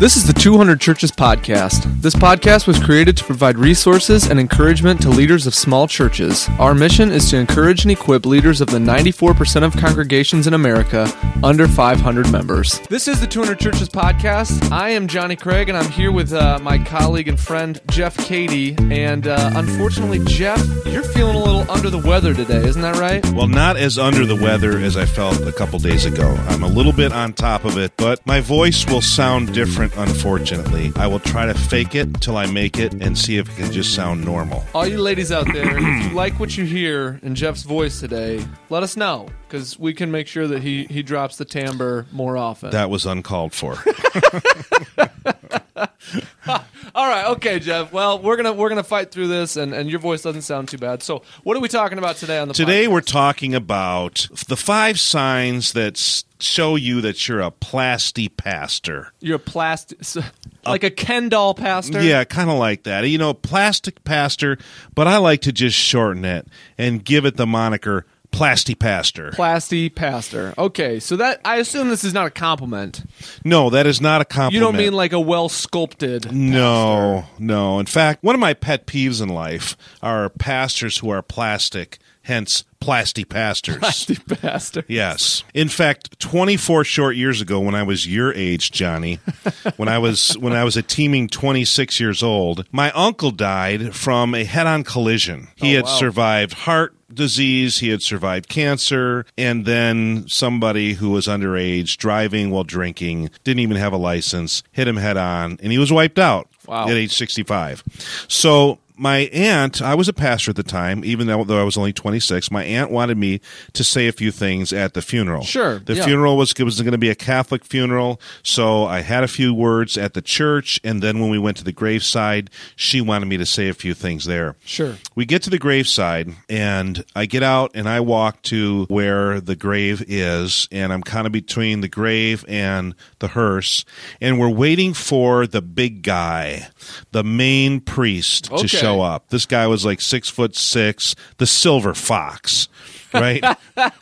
This is the 200 Churches Podcast. This podcast was created to provide resources and encouragement to leaders of small churches. Our mission is to encourage and equip leaders of the 94% of congregations in America under 500 members. This is the 200 Churches Podcast. I am Johnny Craig, and I'm here with uh, my colleague and friend Jeff Cady. And uh, unfortunately, Jeff, you're feeling a little under the weather today, isn't that right? Well, not as under the weather as I felt a couple days ago. I'm a little bit on top of it, but my voice will sound different, unfortunately. I will try to fake it till I make it and see if it can just sound normal. All you ladies out there, if you like what you hear in Jeff's voice today, let us know because we can make sure that he, he drops the timbre more often. That was uncalled for. All right, okay, Jeff. Well, we're gonna we're gonna fight through this, and, and your voice doesn't sound too bad. So, what are we talking about today on the Today podcast? we're talking about the five signs that show you that you're a plasty pastor. you're a plastic, like a Ken doll pastor. Yeah, kind of like that. You know, plastic pastor, but I like to just shorten it and give it the moniker plasty pastor. Plasty pastor. Okay, so that I assume this is not a compliment. No, that is not a compliment. You don't mean like a well sculpted. No, no. In fact, one of my pet peeves in life are pastors who are plastic, hence plasty pastors. Plasty pastor. Yes. In fact, 24 short years ago when I was your age, Johnny, when I was when I was a teeming 26 years old, my uncle died from a head-on collision. He Oh, had wow. survived heart disease, he had survived cancer, and then somebody who was underage driving while drinking, didn't even have a license, hit him head on, and he was wiped out Wow. at age 65. So my aunt, I was a pastor at the time, even though, I was only 26. My aunt wanted me to say a few things at the funeral. Sure, The yeah. funeral was was going to be a Catholic funeral, so I had a few words at the church, and then when we went to the graveside, she wanted me to say a few things there. Sure. We get to the graveside, and I get out and I walk to where the grave is, and I'm kind of between the grave and the hearse, and we're waiting for the big guy, the main priest, Okay. to show up. This guy was like six foot six, the silver fox. Right?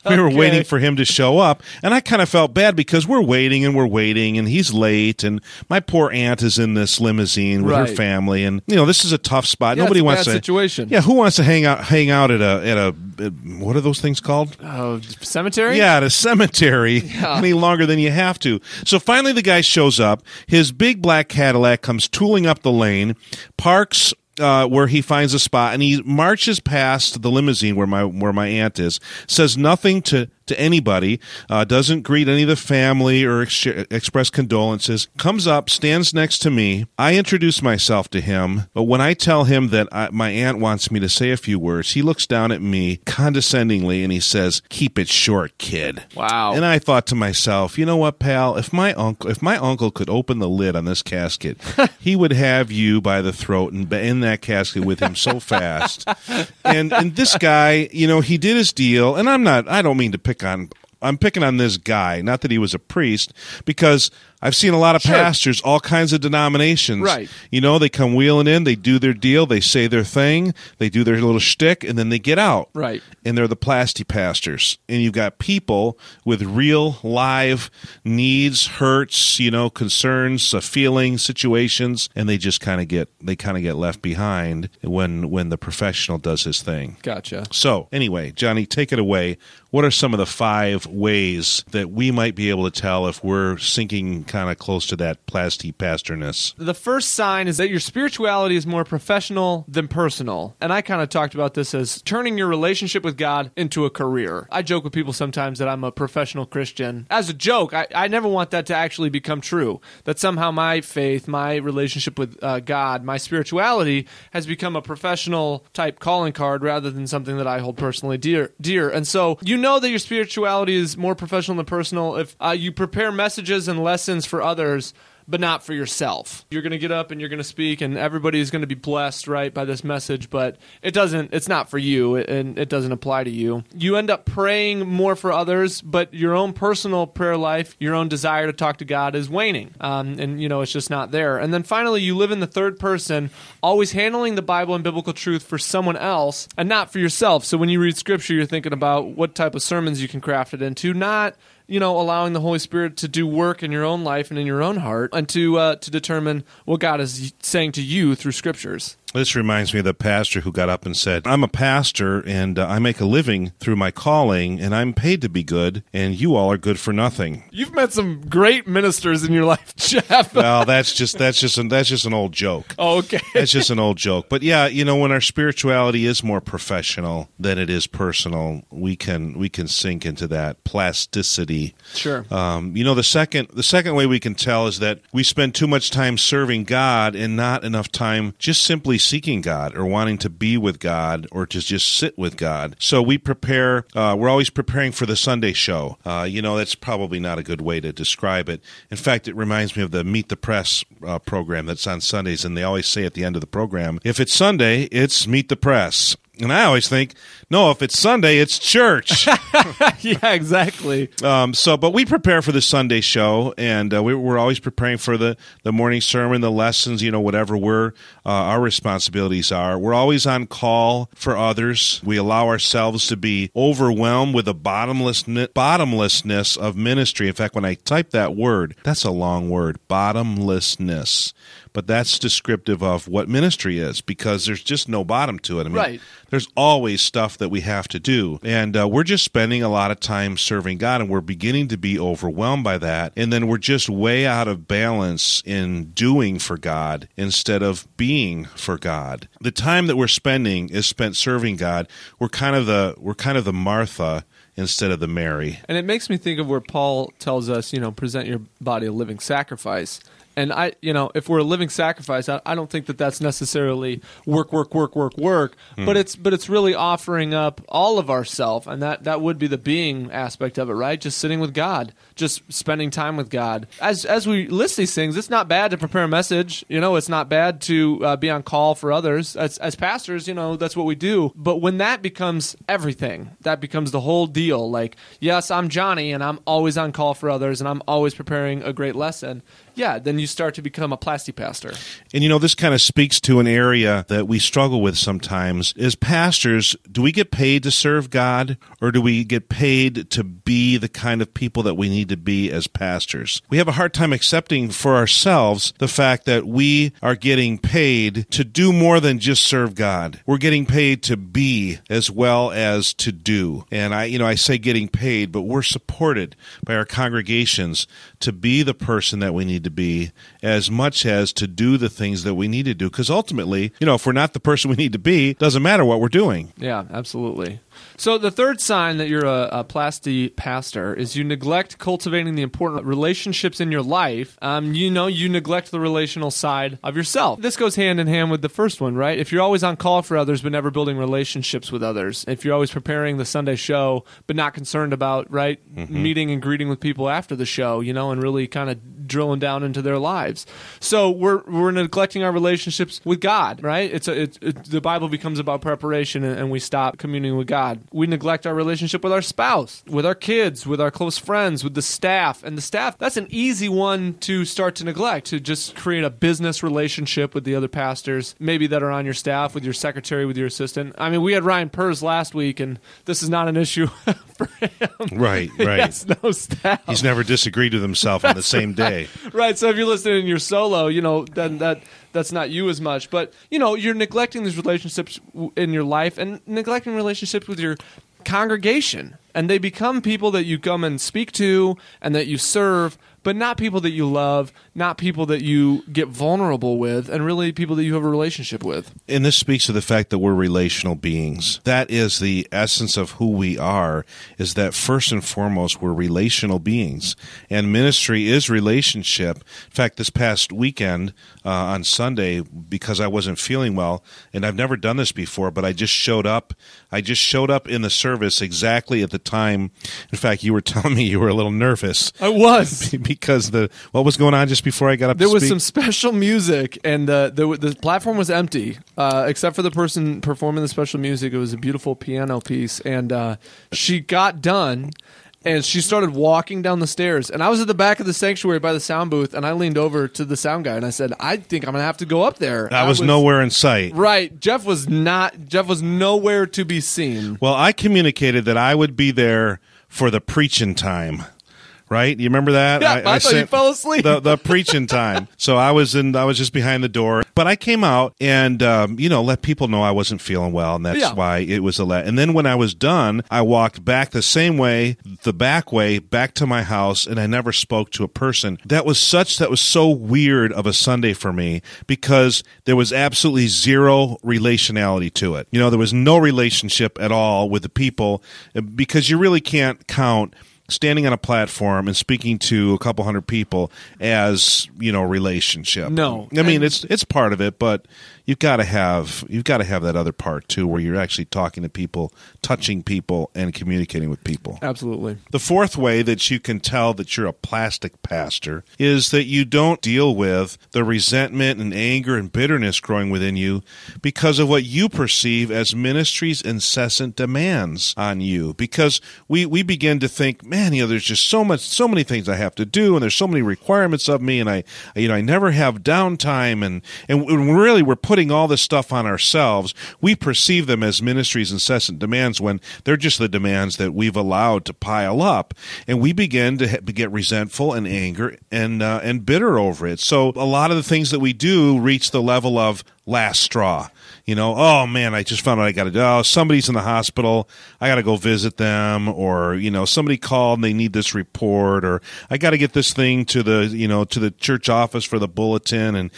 We were waiting for him to show up, and I kind of felt bad because we're waiting and we're waiting, and he's late, and my poor aunt is in this limousine with her family, and you know this is a tough spot. Yeah, Nobody wants to situation. yeah, who wants to hang out hang out at a at a at- what are those things called? Oh, cemetery. Yeah, at a cemetery any longer than you have to. So finally the guy shows up. His big black Cadillac comes tooling up the lane, parks uh, where he finds a spot, and he marches past the limousine where my where my aunt is. Says nothing to to anybody. Uh, doesn't greet any of the family or ex- express condolences. Comes up, stands next to me. I introduce myself to him, but when I tell him that I, my aunt wants me to say a few words, he looks down at me condescendingly and he says, "Keep it short, kid." Wow. And I thought to myself, you know what, pal? If my uncle, if my uncle could open the lid on this casket, he would have you by the throat and in that casket with him so fast. And and this guy, you know, he did his deal. And I'm not. I don't mean to pick on. I'm picking on this guy. Not that he was a priest, because I've seen a lot of Sure. pastors, all kinds of denominations. Right. You know, they come wheeling in, they do their deal, they say their thing, they do their little shtick, and then they get out Right. and they're the plasty pastors. And you've got people with real live needs, hurts, you know, concerns, uh, feelings, situations, and they just kind of get they kind of get left behind when when the professional does his thing. Gotcha. So, anyway, Johnny, take it away. What are some of the five ways that we might be able to tell if we're sinking kind of close to that plasty pastorness? The first sign is that your spirituality is more professional than personal. And I kind of talked about this as turning your relationship with God into a career. I joke with people sometimes that I'm a professional Christian. As a joke, I, I never want that to actually become true. That somehow my faith, my relationship with uh, God, my spirituality has become a professional type calling card rather than something that I hold personally dear. dear. And so you know that your spirituality is more professional than personal if uh, you prepare messages and lessons for others but not for yourself. You're going to get up and you're going to speak, and everybody is going to be blessed, right, by this message, but it doesn't, it's not for you, and it doesn't apply to you. You end up praying more for others, but your own personal prayer life, your own desire to talk to God is waning, um, and, you know, it's just not there. And then finally, you live in the third person, always handling the Bible and biblical truth for someone else and not for yourself. So when you read scripture, you're thinking about what type of sermons you can craft it into, not you know, allowing the Holy Spirit to do work in your own life and in your own heart, and to uh, to determine what God is saying to you through Scriptures. This reminds me of the pastor who got up and said, I'm a pastor and uh, I make a living through my calling and I'm paid to be good and you all are good for nothing. You've met some great ministers in your life, Jeff. well, that's just that's just an, that's just an old joke. Oh, okay. that's just an old joke. But yeah, you know, when our spirituality is more professional than it is personal, we can we can sink into that plasticity. Sure. Um, you know, the second the second way we can tell is that we spend too much time serving God and not enough time just simply seeking God or wanting to be with God or to just sit with God. So we prepare. Uh, we're always preparing for the Sunday show. Uh, you know, that's probably not a good way to describe it. In fact, it reminds me of the Meet the Press uh, program that's on Sundays, and they always say at the end of the program, if it's Sunday, it's Meet the Press. And I always think, no, if it's Sunday, it's church. yeah, exactly. Um, so, but we prepare for the Sunday show, and uh, we, are always preparing for the, the morning sermon, the lessons, you know, whatever we're, uh, our responsibilities are. We're always on call for others. We allow ourselves to be overwhelmed with the bottomless, bottomlessness of ministry. In fact, when I type that word, that's a long word, bottomlessness but that's descriptive of what ministry is because there's just no bottom to it. I mean, right. there's always stuff that we have to do, and uh, we're just spending a lot of time serving God, and we're beginning to be overwhelmed by that, and then we're just way out of balance in doing for God instead of being for God. The time that we're spending is spent serving God. We're kind of the we're kind of the Martha instead of the Mary. And it makes me think of where Paul tells us, you know, present your body a living sacrifice. And I, you know, if we're a living sacrifice, I, I don't think that that's necessarily work, work, work, work, work. Hmm. But it's but it's really offering up all of ourself, and that that would be the being aspect of it, right? Just sitting with God, just spending time with God. As as we list these things, it's not bad to prepare a message. You know, it's not bad to uh, be on call for others. As as pastors, you know, that's what we do. But when that becomes everything, that becomes the whole deal. Like, yes, I'm Johnny, and I'm always on call for others, and I'm always preparing a great lesson yeah, then you start to become a plasty pastor. And you know, this kind of speaks to an area that we struggle with sometimes. As pastors, do we get paid to serve God or do we get paid to be the kind of people that we need to be as pastors? We have a hard time accepting for ourselves the fact that we are getting paid to do more than just serve God. We're getting paid to be as well as to do. And I, you know, I say getting paid, but we're supported by our congregations to be the person that we need to be as much as to do the things that we need to do. Because ultimately, you know, if we're not the person we need to be, doesn't matter what we're doing. Yeah, absolutely. So the third sign that you're a, a plasty pastor is you neglect cultivating the important relationships in your life. Um, you know, you neglect the relational side of yourself. This goes hand in hand with the first one, right? If you're always on call for others but never building relationships with others, if you're always preparing the Sunday show but not concerned about right mm-hmm. meeting and greeting with people after the show, you know, and really kind of drilling down into their lives. So we're we're neglecting our relationships with God, right? It's a, it, it, the Bible becomes about preparation, and, and we stop communing with God. We neglect our relationship with our spouse, with our kids, with our close friends, with the staff, and the staff. That's an easy one to start to neglect. To just create a business relationship with the other pastors, maybe that are on your staff, with your secretary, with your assistant. I mean, we had Ryan Pers last week, and this is not an issue for him. Right, right. no staff. He's never disagreed with himself on the same day right. So if you're listening in your solo, you know, then that that's not you as much. But you know, you're neglecting these relationships in your life and neglecting relationships with your congregation, and they become people that you come and speak to and that you serve but not people that you love, not people that you get vulnerable with, and really people that you have a relationship with. And this speaks to the fact that we're relational beings. That is the essence of who we are, is that first and foremost, we're relational beings. And ministry is relationship. In fact, this past weekend uh, on Sunday, because I wasn't feeling well, and I've never done this before, but I just showed up. I just showed up in the service exactly at the time. In fact, you were telling me you were a little nervous. I was. because the what was going on just before I got up. There was speak? some special music, and uh, the the platform was empty uh, except for the person performing the special music. It was a beautiful piano piece, and uh, she got done. And she started walking down the stairs, and I was at the back of the sanctuary by the sound booth, and I leaned over to the sound guy and I said, "I think I'm gonna have to go up there." I, I was, was nowhere in sight. Right, Jeff was not. Jeff was nowhere to be seen. Well, I communicated that I would be there for the preaching time right? You remember that? Yeah, I, I thought you fell asleep. The, the preaching time. So I was in. I was just behind the door, but I came out and um, you know let people know I wasn't feeling well, and that's Yeah. why it was a let. And then when I was done, I walked back the same way, the back way, back to my house, and I never spoke to a person. That was such. That was so weird of a Sunday for me because there was absolutely zero relationality to it. You know, there was no relationship at all with the people uh, because you really can't count standing on a platform and speaking to a couple hundred people as you know relationship No. i mean it's it's part of it but you've got to have you've got to have that other part too where you're actually talking to people touching people and communicating with people Absolutely. the fourth way that you can tell that you're a plastic pastor is that you don't deal with the resentment and anger and bitterness growing within you because of what you perceive as ministry's incessant demands on you. Because we, we begin to think, man, you know, there's just so much, so many things I have to do, and there's so many requirements of me, and I, you know, I never have downtime, and and really we're putting all this stuff on ourselves. We perceive them as ministry's incessant demands when they're just the demands that we've allowed to pile up, and we begin to get resentful and anger and uh, and bitter over it. So a lot of the things that we do reach the level of last straw. You know, oh man, I just found out I got to do. Oh, somebody's in the hospital. I got to go visit them, or you know, somebody called and they need this report, or I got to get this thing to the you know to the church office for the bulletin, and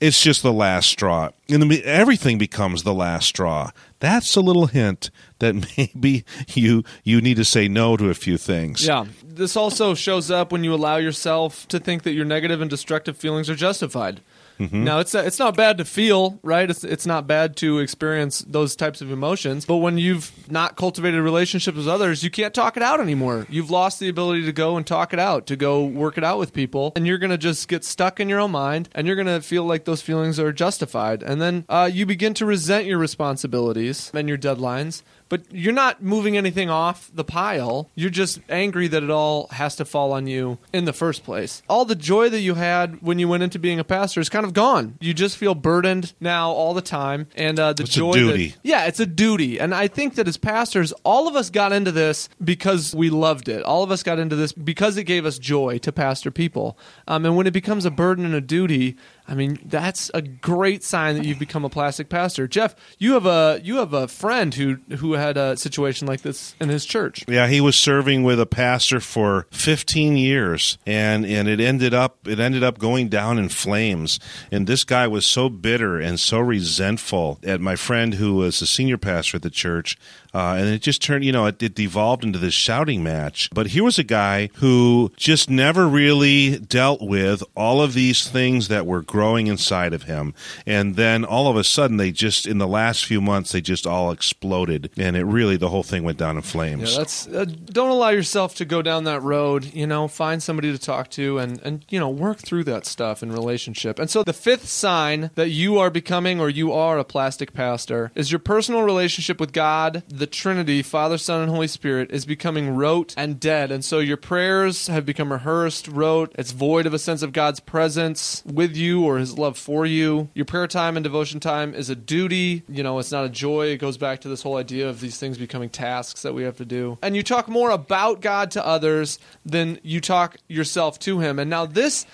it's just the last straw. And everything becomes the last straw. That's a little hint that maybe you you need to say no to a few things. Yeah. This also shows up when you allow yourself to think that your negative and destructive feelings are justified. Now it's it's not bad to feel, right? It's it's not bad to experience those types of emotions, but when you've not cultivated relationships with others, you can't talk it out anymore. You've lost the ability to go and talk it out, to go work it out with people, and you're to just get stuck in your own mind, and you're to feel like those feelings are justified, and then uh, you begin to resent your responsibilities and your deadlines but you're not moving anything off the pile. You're just angry that it all has to fall on you in the first place. All the joy that you had when you went into being a pastor is kind of gone. You just feel burdened now all the time, and uh, the It's a joy. duty. That, yeah, it's a duty, and I think that as pastors, all of us got into this because we loved it. All of us got into this because it gave us joy to pastor people. Um, and when it becomes a burden and a duty, I mean, that's a great sign that you've become a plastic pastor. Jeff, you have a you have a friend who who had a situation like this in his church. Yeah, he was serving with a pastor for 15 years and and it ended up it ended up going down in flames. And this guy was so bitter and so resentful at my friend who was a senior pastor at the church. Uh, and it just turned, you know, it, it devolved into this shouting match. But here was a guy who just never really dealt with all of these things that were growing inside of him. And then all of a sudden, they just, in the last few months, they just all exploded. And it really, the whole thing went down in flames. Yeah, that's uh, don't allow yourself to go down that road. You know, find somebody to talk to and and you know work through that stuff in relationship. And so the fifth sign that you are becoming or you are a plastic pastor is your personal relationship with God, the Trinity, Father, Son, and Holy Spirit is becoming rote and dead. And so your prayers have become rehearsed, rote. It's void of a sense of God's presence with you or His love for you. Your prayer time and devotion time is a duty. You know, it's not a joy. It goes back to this whole idea of these things becoming tasks that we have to do. And you talk more about God to others than you talk yourself to Him. And now this,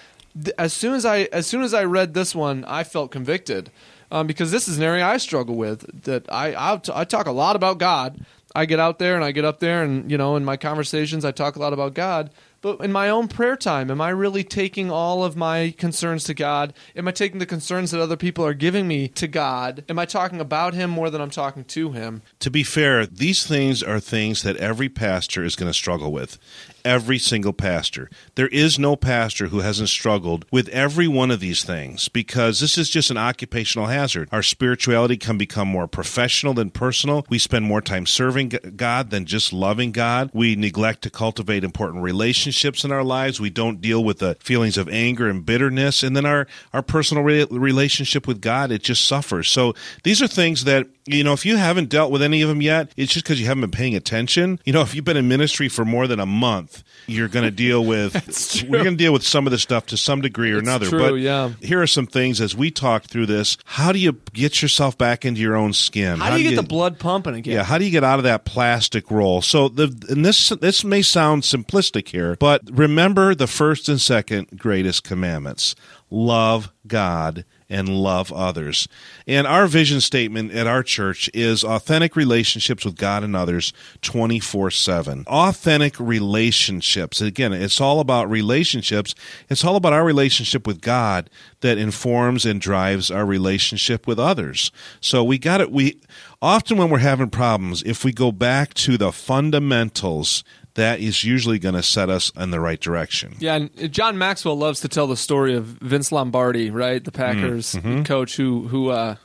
as soon as I as soon as I read this one, I felt convicted. Um, because this is an area I struggle with. That I I, t- I talk a lot about God. I get out there and I get up there and you know in my conversations I talk a lot about God. But in my own prayer time, am I really taking all of my concerns to God? Am I taking the concerns that other people are giving me to God? Am I talking about Him more than I'm talking to Him? To be fair, these things are things that every pastor is going to struggle with. Every single pastor. There is no pastor who hasn't struggled with every one of these things because this is just an occupational hazard. Our spirituality can become more professional than personal. We spend more time serving God than just loving God. We neglect to cultivate important relationships in our lives. We don't deal with the feelings of anger and bitterness. And then our, our personal re- relationship with God, it just suffers. So these are things that You know, if you haven't dealt with any of them yet, it's just because you haven't been paying attention. You know, if you've been in ministry for more than a month, you're going to deal with we're going to deal with some of this stuff to some degree or It's another. true, but yeah. here are some things as we talk through this. How do you get yourself back into your own skin? How do you get the blood pumping again? yeah, how do you get out of that plastic role? So the and this this may sound simplistic here, but remember the first and second greatest commandments. Love God and love others. And our vision statement at our church is authentic relationships with God and others 24/7. Authentic relationships. Again, it's all about relationships. It's all about our relationship with God that informs and drives our relationship with others. So we got it we often when we're having problems, if we go back to the fundamentals, that is usually going to set us in the right direction. Yeah, and John Maxwell loves to tell the story of Vince Lombardi, right? The Packers coach who who uh,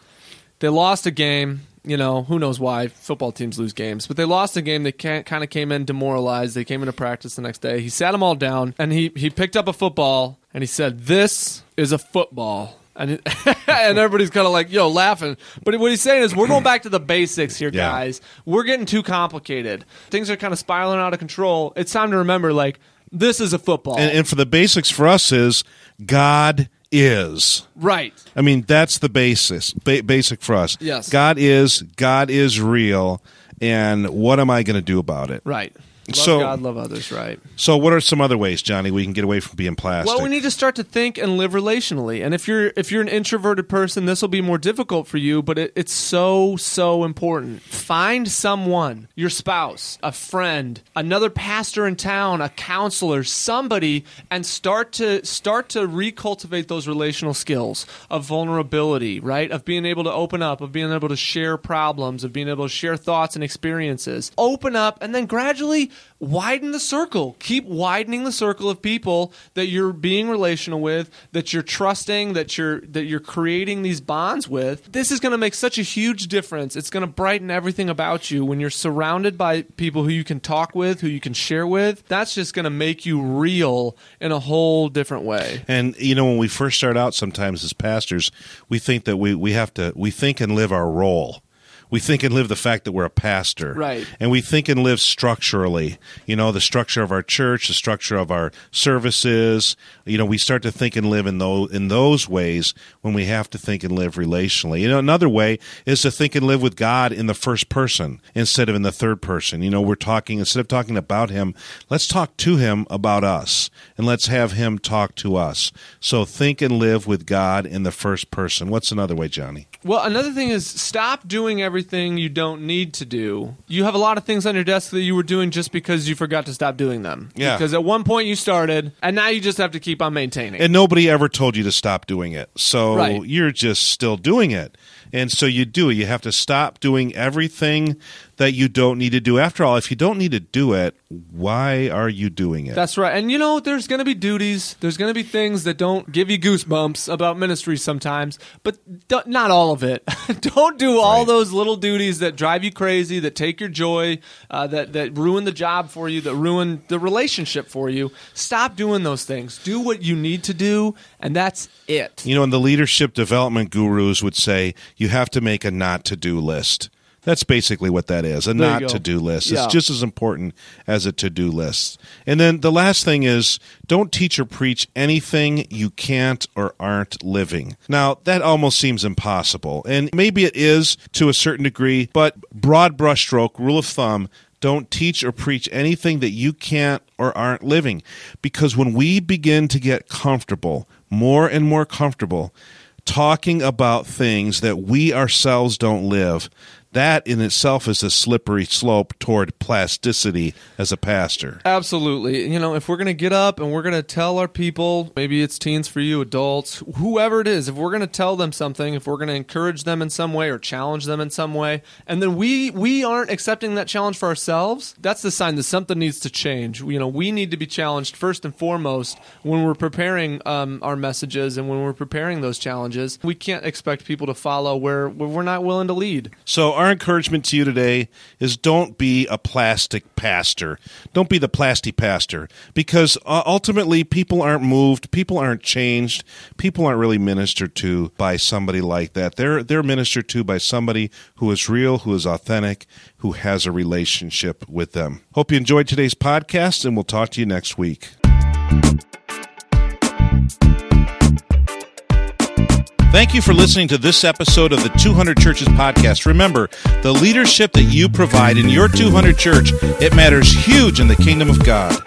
they lost a game. You know, who knows why football teams lose games, but they lost a game. They kind of came in demoralized. They came into practice the next day. He sat them all down and he he picked up a football and he said, "This is a football." And, it, and everybody's kind of like, yo, laughing. But what he's saying is, we're going back to the basics here, Yeah. guys. We're getting too complicated. Things are kind of spiraling out of control. It's time to remember, like, this is a football. And, and for the basics for us is God is. right. I mean, that's the basis, ba- basic for us. Yes. God is, God is real, and what am I going to do about it? Right. Love So- God, love others, right. So, what are some other ways, Johnny, we can get away from being plastic? Well, we need to start to think and live relationally. And if you're if you're an introverted person, this will be more difficult for you, but it, it's so so important. Find someone, your spouse, a friend, another pastor in town, a counselor, somebody and start to start to recultivate those relational skills of vulnerability, right? Of being able to open up, of being able to share problems, of being able to share thoughts and experiences. Open up and then gradually widen the circle. Keep widening the circle of people that you're being relational with, that you're trusting, that you're that you're creating these bonds with. This is going to make such a huge difference. It's going to brighten everything about you when you're surrounded by people who you can talk with, who you can share with. That's just going to make you real in a whole different way. And you know, when we first start out, sometimes as pastors, we think that we, we have to we think and live our role. We think and live the fact that we're a pastor, Right. And we think and live structurally. You know, the structure of our church, the structure of our services. You know, we start to think and live in those in those ways when we have to think and live relationally. You know, another way is to think and live with God in the first person instead of in the third person. You know, we're talking instead of talking about Him, let's talk to Him about us, and let's have Him talk to us. So think and live with God in the first person. What's another way, Johnny? Well, another thing is stop doing everything you don't need to do. You have a lot of things on your desk that you were doing just because you forgot to stop doing them. Yeah. Because at one point you started, and now you just have to keep on maintaining. And nobody ever told you to stop doing it. So Right. you're just still doing it. And so you do it. You have to stop doing everything that you don't need to do. After all, if you don't need to do it, why are you doing it? That's right. And you know, there's going to be duties. There's going to be things that don't give you goosebumps about ministry sometimes, but d- not all of it. don't do all Right. those little duties that drive you crazy, that take your joy, uh, that that ruin the job for you, that ruin the relationship for you. Stop doing those things. Do what you need to do, and that's it. You know, and the leadership development gurus would say you have to make a not to do list. That's basically what that is a There not to do list. Yeah. It's just as important as a to do list. And then the last thing is don't teach or preach anything you can't or aren't living. Now, that almost seems impossible. And maybe it is to a certain degree, but broad brushstroke, rule of thumb, don't teach or preach anything that you can't or aren't living. Because when we begin to get comfortable, more and more comfortable, talking about things that we ourselves don't live, that in itself is a slippery slope toward plasticity as a pastor. Absolutely. You know, if we're going to get up and we're going to tell our people, maybe it's teens for you, adults, whoever it is, if we're going to tell them something, if we're going to encourage them in some way or challenge them in some way, and then we we aren't accepting that challenge for ourselves, that's the sign that something needs to change. You know, we need to be challenged first and foremost when we're preparing um, our messages and when we're preparing those challenges. We can't expect people to follow where, where we're not willing to lead. So our encouragement to you today is don't be a plastic pastor. Don't be the plasty pastor because uh, ultimately people aren't moved, people aren't changed, people aren't really ministered to by somebody like that. They're they're ministered to by somebody who is real, who is authentic, who has a relationship with them. Hope you enjoyed today's podcast and we'll talk to you next week. Thank you for listening to this episode of the 200 Churches podcast. Remember, the leadership that you provide in your 200 church, it matters huge in the kingdom of God.